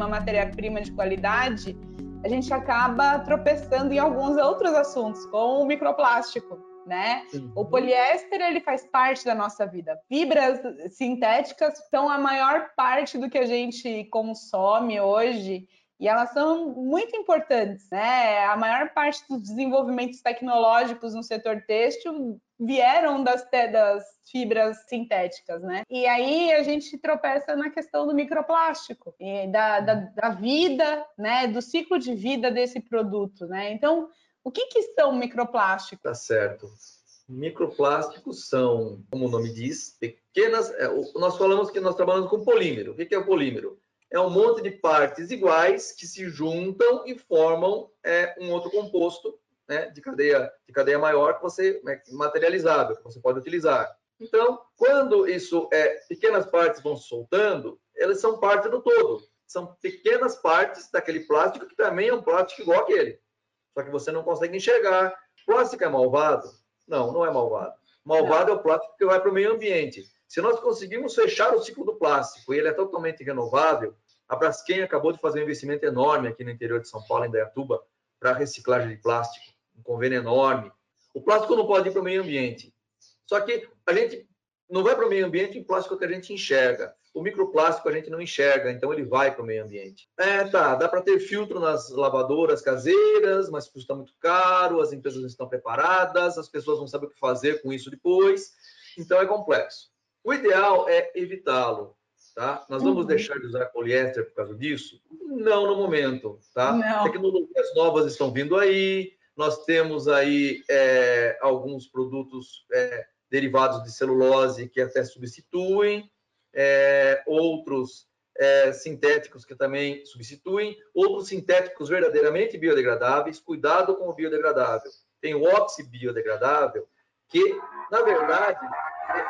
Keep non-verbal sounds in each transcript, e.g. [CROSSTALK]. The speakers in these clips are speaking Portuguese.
uma matéria-prima de qualidade, a gente acaba tropeçando em alguns outros assuntos, como o microplástico né? O poliéster ele faz parte da nossa vida. Fibras sintéticas são a maior parte do que a gente consome hoje e elas são muito importantes, né? A maior parte dos desenvolvimentos tecnológicos no setor têxtil vieram das, das fibras sintéticas, né? E aí a gente tropeça na questão do microplástico, da, da, da vida, né? Do ciclo de vida desse produto, né? Então, o que, que são microplásticos? Tá certo. Microplásticos são, como o nome diz, pequenas. É, nós falamos que nós trabalhamos com polímero. O que, que é o polímero? É um monte de partes iguais que se juntam e formam é, um outro composto né, de, cadeia, de cadeia maior que você é materializável, que você pode utilizar. Então, quando isso é pequenas partes vão se soltando, elas são parte do todo. São pequenas partes daquele plástico que também é um plástico igual aquele só que você não consegue enxergar. Plástico é malvado? Não, não é malvado. Malvado não. é o plástico que vai para o meio ambiente. Se nós conseguimos fechar o ciclo do plástico e ele é totalmente renovável, a Braskem acabou de fazer um investimento enorme aqui no interior de São Paulo, em Dayatuba, para reciclagem de plástico, um convênio enorme. O plástico não pode ir para o meio ambiente. Só que a gente não vai para o meio ambiente em plástico que a gente enxerga. O microplástico a gente não enxerga, então ele vai para o meio ambiente. É, tá, dá para ter filtro nas lavadoras caseiras, mas custa muito caro, as empresas não estão preparadas, as pessoas não sabem o que fazer com isso depois, então é complexo. O ideal é evitá-lo, tá? Nós vamos uhum. deixar de usar poliéster por causa disso? Não no momento, tá? Não. Tecnologias novas estão vindo aí, nós temos aí é, alguns produtos é, derivados de celulose que até substituem, é, outros é, sintéticos que também substituem, outros sintéticos verdadeiramente biodegradáveis. Cuidado com o biodegradável. Tem o oxi biodegradável, que, na verdade,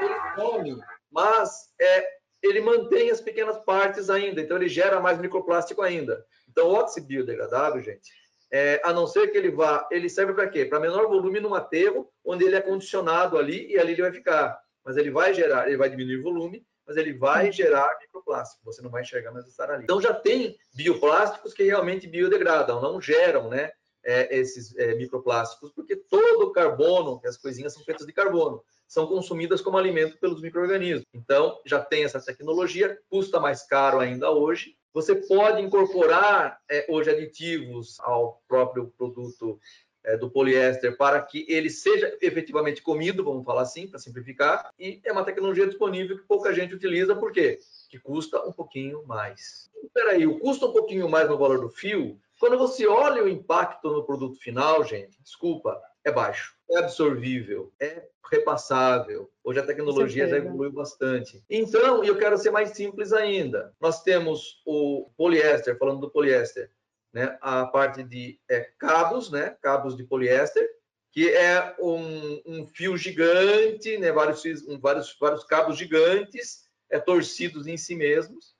ele come, mas é, ele mantém as pequenas partes ainda, então ele gera mais microplástico ainda. Então, o oxi biodegradável, gente, é, a não ser que ele vá, ele serve para quê? Para menor volume no aterro, onde ele é condicionado ali e ali ele vai ficar. Mas ele vai gerar, ele vai diminuir o volume mas ele vai gerar microplástico, você não vai enxergar, mas estar ali. Então já tem bioplásticos que realmente biodegradam, não geram, né? É, esses é, microplásticos, porque todo o carbono, as coisinhas são feitas de carbono, são consumidas como alimento pelos micro-organismos. Então, já tem essa tecnologia, custa mais caro ainda hoje. Você pode incorporar é, hoje aditivos ao próprio produto é, do poliéster para que ele seja efetivamente comido, vamos falar assim, para simplificar, e é uma tecnologia disponível que pouca gente utiliza, por quê? Que custa um pouquinho mais. Espera aí, o custa um pouquinho mais no valor do fio, quando você olha o impacto no produto final, gente, desculpa, é baixo, é absorvível, é repassável. Hoje a tecnologia já evoluiu bastante. Então, eu quero ser mais simples ainda. Nós temos o poliéster, falando do poliéster, né, a parte de é, cabos, né, cabos de poliéster, que é um, um fio gigante, né, vários, um, vários, vários cabos gigantes é, torcidos em si mesmos,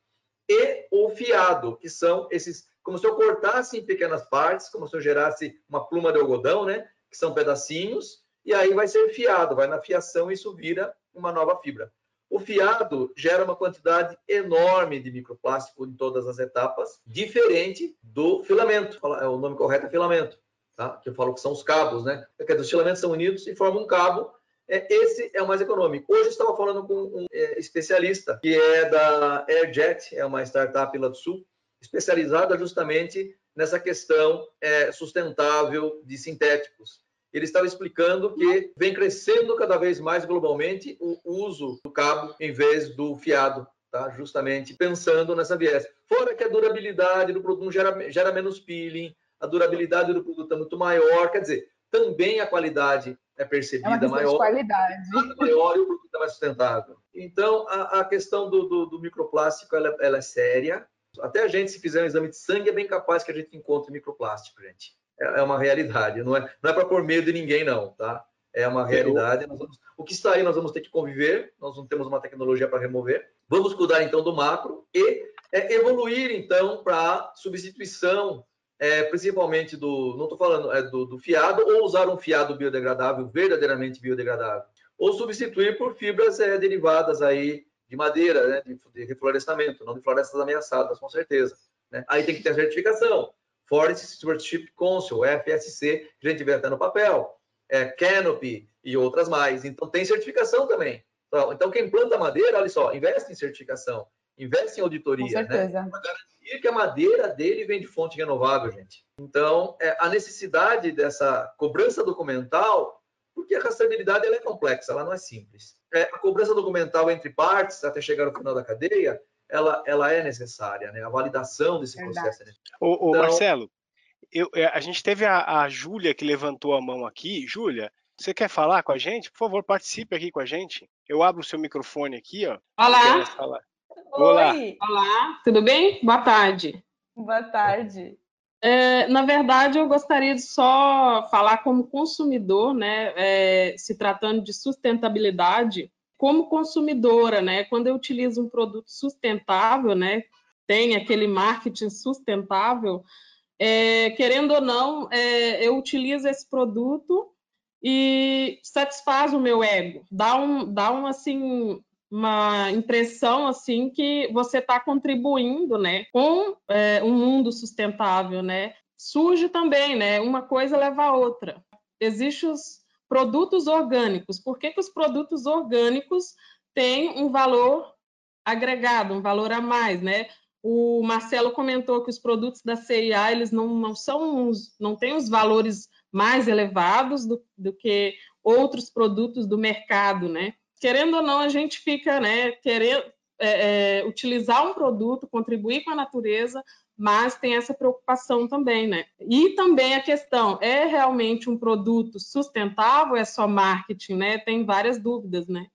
e o fiado, que são esses, como se eu cortasse em pequenas partes, como se eu gerasse uma pluma de algodão, né, que são pedacinhos, e aí vai ser fiado, vai na fiação e isso vira uma nova fibra. O fiado gera uma quantidade enorme de microplástico em todas as etapas, diferente do filamento. É, o nome correto é filamento, tá? que eu falo que são os cabos, né? Quer dizer, os filamentos são unidos e formam um cabo. É, esse é o mais econômico. Hoje eu estava falando com um é, especialista que é da Airjet, é uma startup lá do Sul, especializada justamente nessa questão é, sustentável de sintéticos ele estava explicando que vem crescendo cada vez mais globalmente o uso do cabo em vez do fiado, tá? justamente pensando nessa viés. Fora que a durabilidade do produto gera, gera menos peeling, a durabilidade do produto é muito maior, quer dizer, também a qualidade é percebida é maior, qualidade. maior e o produto é mais sustentável. Então, a, a questão do, do, do microplástico ela, ela, é séria. Até a gente, se fizer um exame de sangue, é bem capaz que a gente encontre microplástico, gente. É, é uma realidade. Não é, não é para pôr medo em ninguém, não, tá? É uma realidade. Vamos, o que está aí nós vamos ter que conviver, nós não temos uma tecnologia para remover. Vamos cuidar, então, do macro e é, evoluir, então, para substituição, é, principalmente do, não estou falando é, do, do fiado, ou usar um fiado biodegradável, verdadeiramente biodegradável, ou substituir por fibras é, derivadas aí de madeira, né, de, de reflorestamento, não de florestas ameaçadas, com certeza Né? Aí tem que ter a certificação. Forest Stewardship Council, FSC, que a gente vê até no papel, é, Canopy e outras mais. Então tem certificação também. Então, então, quem planta madeira, olha só, investe em certificação, investe em auditoria, Com né? certeza. né? Para garantir que a madeira dele vem de fonte renovável, gente. Então, é, a necessidade dessa cobrança documental, porque a rastreabilidade ela é complexa, ela não é simples. É, a cobrança documental entre partes, até chegar ao final da cadeia, ela, ela é necessária, né? A validação desse Verdade. processo é necessária. Ô, ô então, Marcelo, eu, é, a gente teve a, a Júlia que levantou a mão aqui. Júlia, você quer falar com a gente? Por favor, participe aqui com a gente. Eu abro o seu microfone aqui, ó. Olá. Olá. Olá, tudo bem? Boa tarde. Boa tarde. É, na verdade, eu gostaria de só falar como consumidor, né? É, se tratando de sustentabilidade, como consumidora, né? Quando eu utilizo um produto sustentável, né? Tem aquele marketing sustentável, é, querendo ou não, é, eu utilizo esse produto e satisfaz o meu ego, dá um, dá um assim uma impressão assim que você está contribuindo, né, com é, um mundo sustentável, né? Surge também, né? Uma coisa leva a outra. Existem os produtos orgânicos. Por que, que os produtos orgânicos têm um valor agregado, um valor a mais, né? O Marcelo comentou que os produtos da CIA eles não, não são não têm os valores mais elevados do, do que outros produtos do mercado, né? Querendo ou não, a gente fica, né, querendo é, é, utilizar um produto, contribuir com a natureza, mas tem essa preocupação também, né? E também a questão, é realmente um produto sustentável, é só marketing, né? Tem várias dúvidas, né?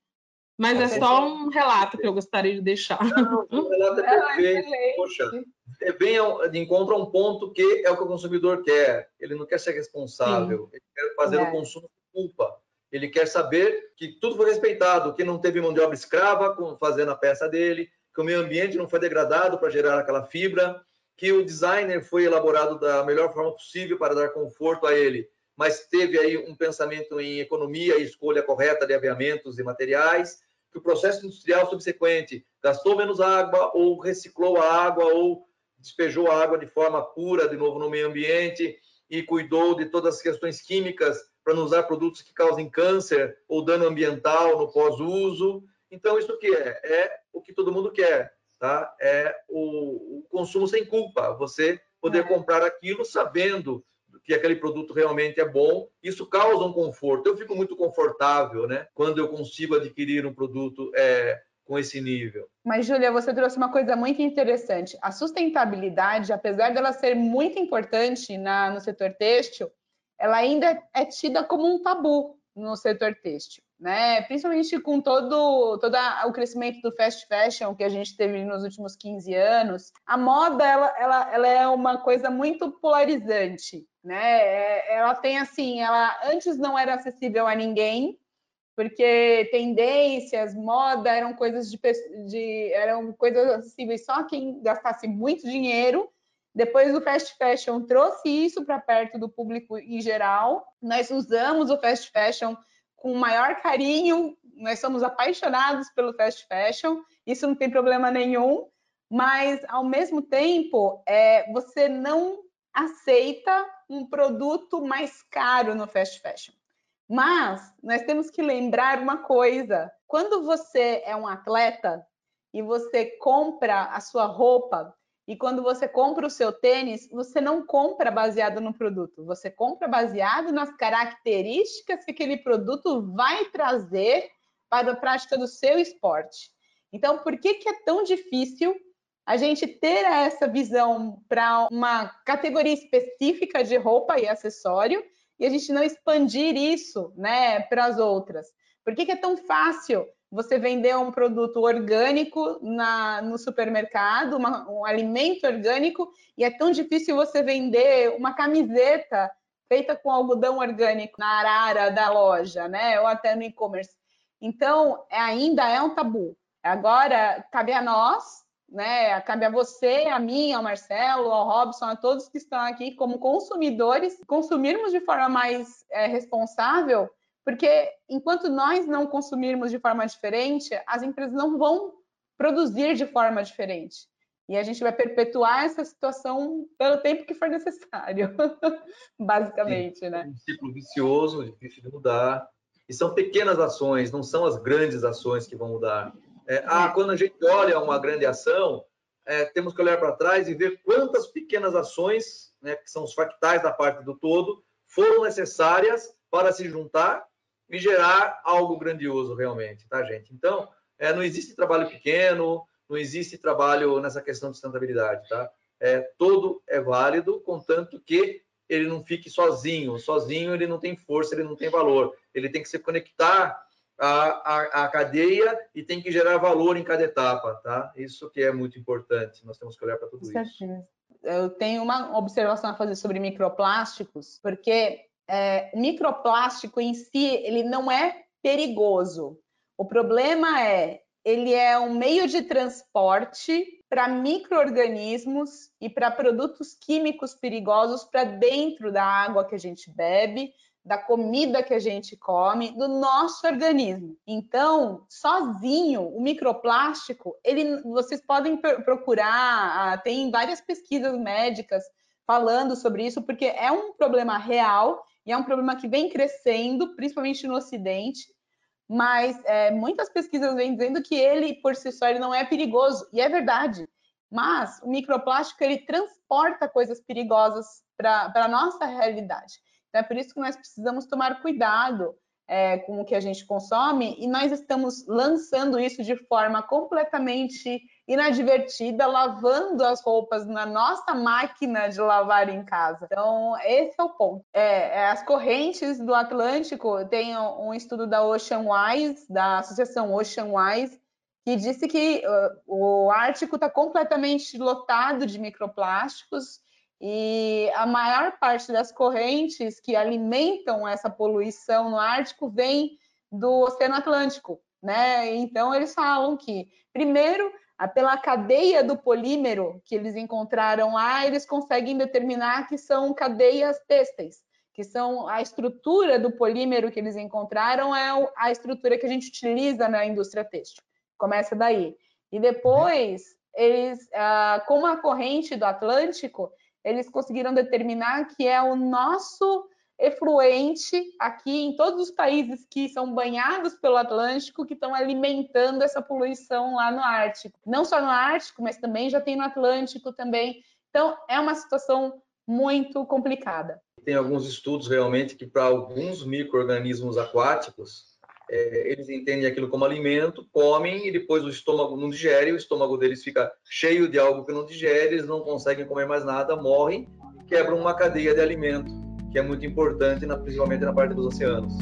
Mas é só um relato que eu gostaria de deixar. Não, o relato [LAUGHS] é perfeito. Poxa, é bem de encontro a um ponto que é o que o consumidor quer. Ele não quer ser responsável, Sim. ele quer fazer é. o consumo com culpa. Ele quer saber que tudo foi respeitado, que não teve mão de obra escrava fazendo a peça dele, que o meio ambiente não foi degradado para gerar aquela fibra, que o designer foi elaborado da melhor forma possível para dar conforto a ele, mas teve aí um pensamento em economia e escolha correta de aviamentos e materiais, que o processo industrial subsequente gastou menos água ou reciclou a água ou despejou a água de forma pura de novo no meio ambiente e cuidou de todas as questões químicas para não usar produtos que causem câncer ou dano ambiental no pós-uso. Então, isso que é? É o que todo mundo quer tá? É o, o consumo sem culpa, você poder é. comprar aquilo sabendo que aquele produto realmente é bom, isso causa um conforto. Eu fico muito confortável, né? Quando eu consigo adquirir um produto é, com esse nível. Mas, Júlia, você trouxe uma coisa muito interessante. A sustentabilidade, apesar dela ser muito importante na, no setor têxtil, ela ainda é tida como um tabu no setor têxtil né? Principalmente com todo, todo o crescimento do fast fashion que a gente teve nos últimos 15 anos, a moda ela, ela, ela é uma coisa muito polarizante, né? É, ela tem assim, ela antes não era acessível a ninguém, porque tendências, moda eram coisas de, de eram coisas acessíveis só a quem gastasse muito dinheiro. Depois o fast fashion trouxe isso para perto do público em geral. Nós usamos o fast fashion com o maior carinho, nós somos apaixonados pelo fast fashion, isso não tem problema nenhum, mas ao mesmo tempo, é, você não aceita um produto mais caro no fast fashion. Mas nós temos que lembrar uma coisa: quando você é um atleta e você compra a sua roupa, e quando você compra o seu tênis, você não compra baseado no produto, você compra baseado nas características que aquele produto vai trazer para a prática do seu esporte. Então, por que, que é tão difícil a gente ter essa visão para uma categoria específica de roupa e acessório e a gente não expandir isso né, para as outras? Por que, que é tão fácil você vender um produto orgânico na, no supermercado, uma, um alimento orgânico, e é tão difícil você vender uma camiseta feita com algodão orgânico na arara da loja, né? Ou até no e-commerce. Então, é, ainda é um tabu. Agora, cabe a nós, né? Cabe a você, a mim, ao Marcelo, ao Robson, a todos que estão aqui como consumidores, consumirmos de forma mais é, responsável porque enquanto nós não consumirmos de forma diferente, as empresas não vão produzir de forma diferente. E a gente vai perpetuar essa situação pelo tempo que for necessário, [LAUGHS] basicamente, Sim, né? Um ciclo vicioso, difícil de mudar. E são pequenas ações, não são as grandes ações que vão mudar. É, ah, quando a gente olha uma grande ação, é, temos que olhar para trás e ver quantas pequenas ações, né, que são os factais da parte do todo, foram necessárias para se juntar e gerar algo grandioso realmente, tá, gente? Então, é, não existe trabalho pequeno, não existe trabalho nessa questão de sustentabilidade, tá? É, todo é válido, contanto que ele não fique sozinho. Sozinho ele não tem força, ele não tem valor. Ele tem que se conectar à, à, à cadeia e tem que gerar valor em cada etapa, tá? Isso que é muito importante. Nós temos que olhar para tudo isso. Eu tenho uma observação a fazer sobre microplásticos, porque é, microplástico em si ele não é perigoso. O problema é ele é um meio de transporte para microorganismos e para produtos químicos perigosos para dentro da água que a gente bebe, da comida que a gente come, do nosso organismo. Então, sozinho, o microplástico, ele, vocês podem procurar, ah, tem várias pesquisas médicas falando sobre isso, porque é um problema real e é um problema que vem crescendo, principalmente no Ocidente, mas é, muitas pesquisas vêm dizendo que ele, por si só, ele não é perigoso, e é verdade. Mas o microplástico, ele transporta coisas perigosas para a nossa realidade. Então, é por isso que nós precisamos tomar cuidado é, com o que a gente consome, e nós estamos lançando isso de forma completamente inadvertida, lavando as roupas na nossa máquina de lavar em casa. Então, esse é o ponto. É, é, as correntes do Atlântico, tem um estudo da Ocean Wise, da Associação Ocean Wise, que disse que uh, o Ártico está completamente lotado de microplásticos e a maior parte das correntes que alimentam essa poluição no Ártico vem do Oceano Atlântico, né? Então eles falam que, primeiro, pela cadeia do polímero que eles encontraram lá, eles conseguem determinar que são cadeias têxteis, que são a estrutura do polímero que eles encontraram é a estrutura que a gente utiliza na indústria têxtil. Começa daí. E depois, eles, ah, com a corrente do Atlântico, eles conseguiram determinar que é o nosso efluente aqui em todos os países que são banhados pelo Atlântico que estão alimentando essa poluição lá no Ártico. Não só no Ártico, mas também já tem no Atlântico também. Então, é uma situação muito complicada. Tem alguns estudos realmente que para alguns micro-organismos aquáticos, é, eles entendem aquilo como alimento, comem e depois o estômago não digere, o estômago deles fica cheio de algo que não digere, eles não conseguem comer mais nada, morrem e quebram uma cadeia de alimento, que é muito importante, na, principalmente na parte dos oceanos.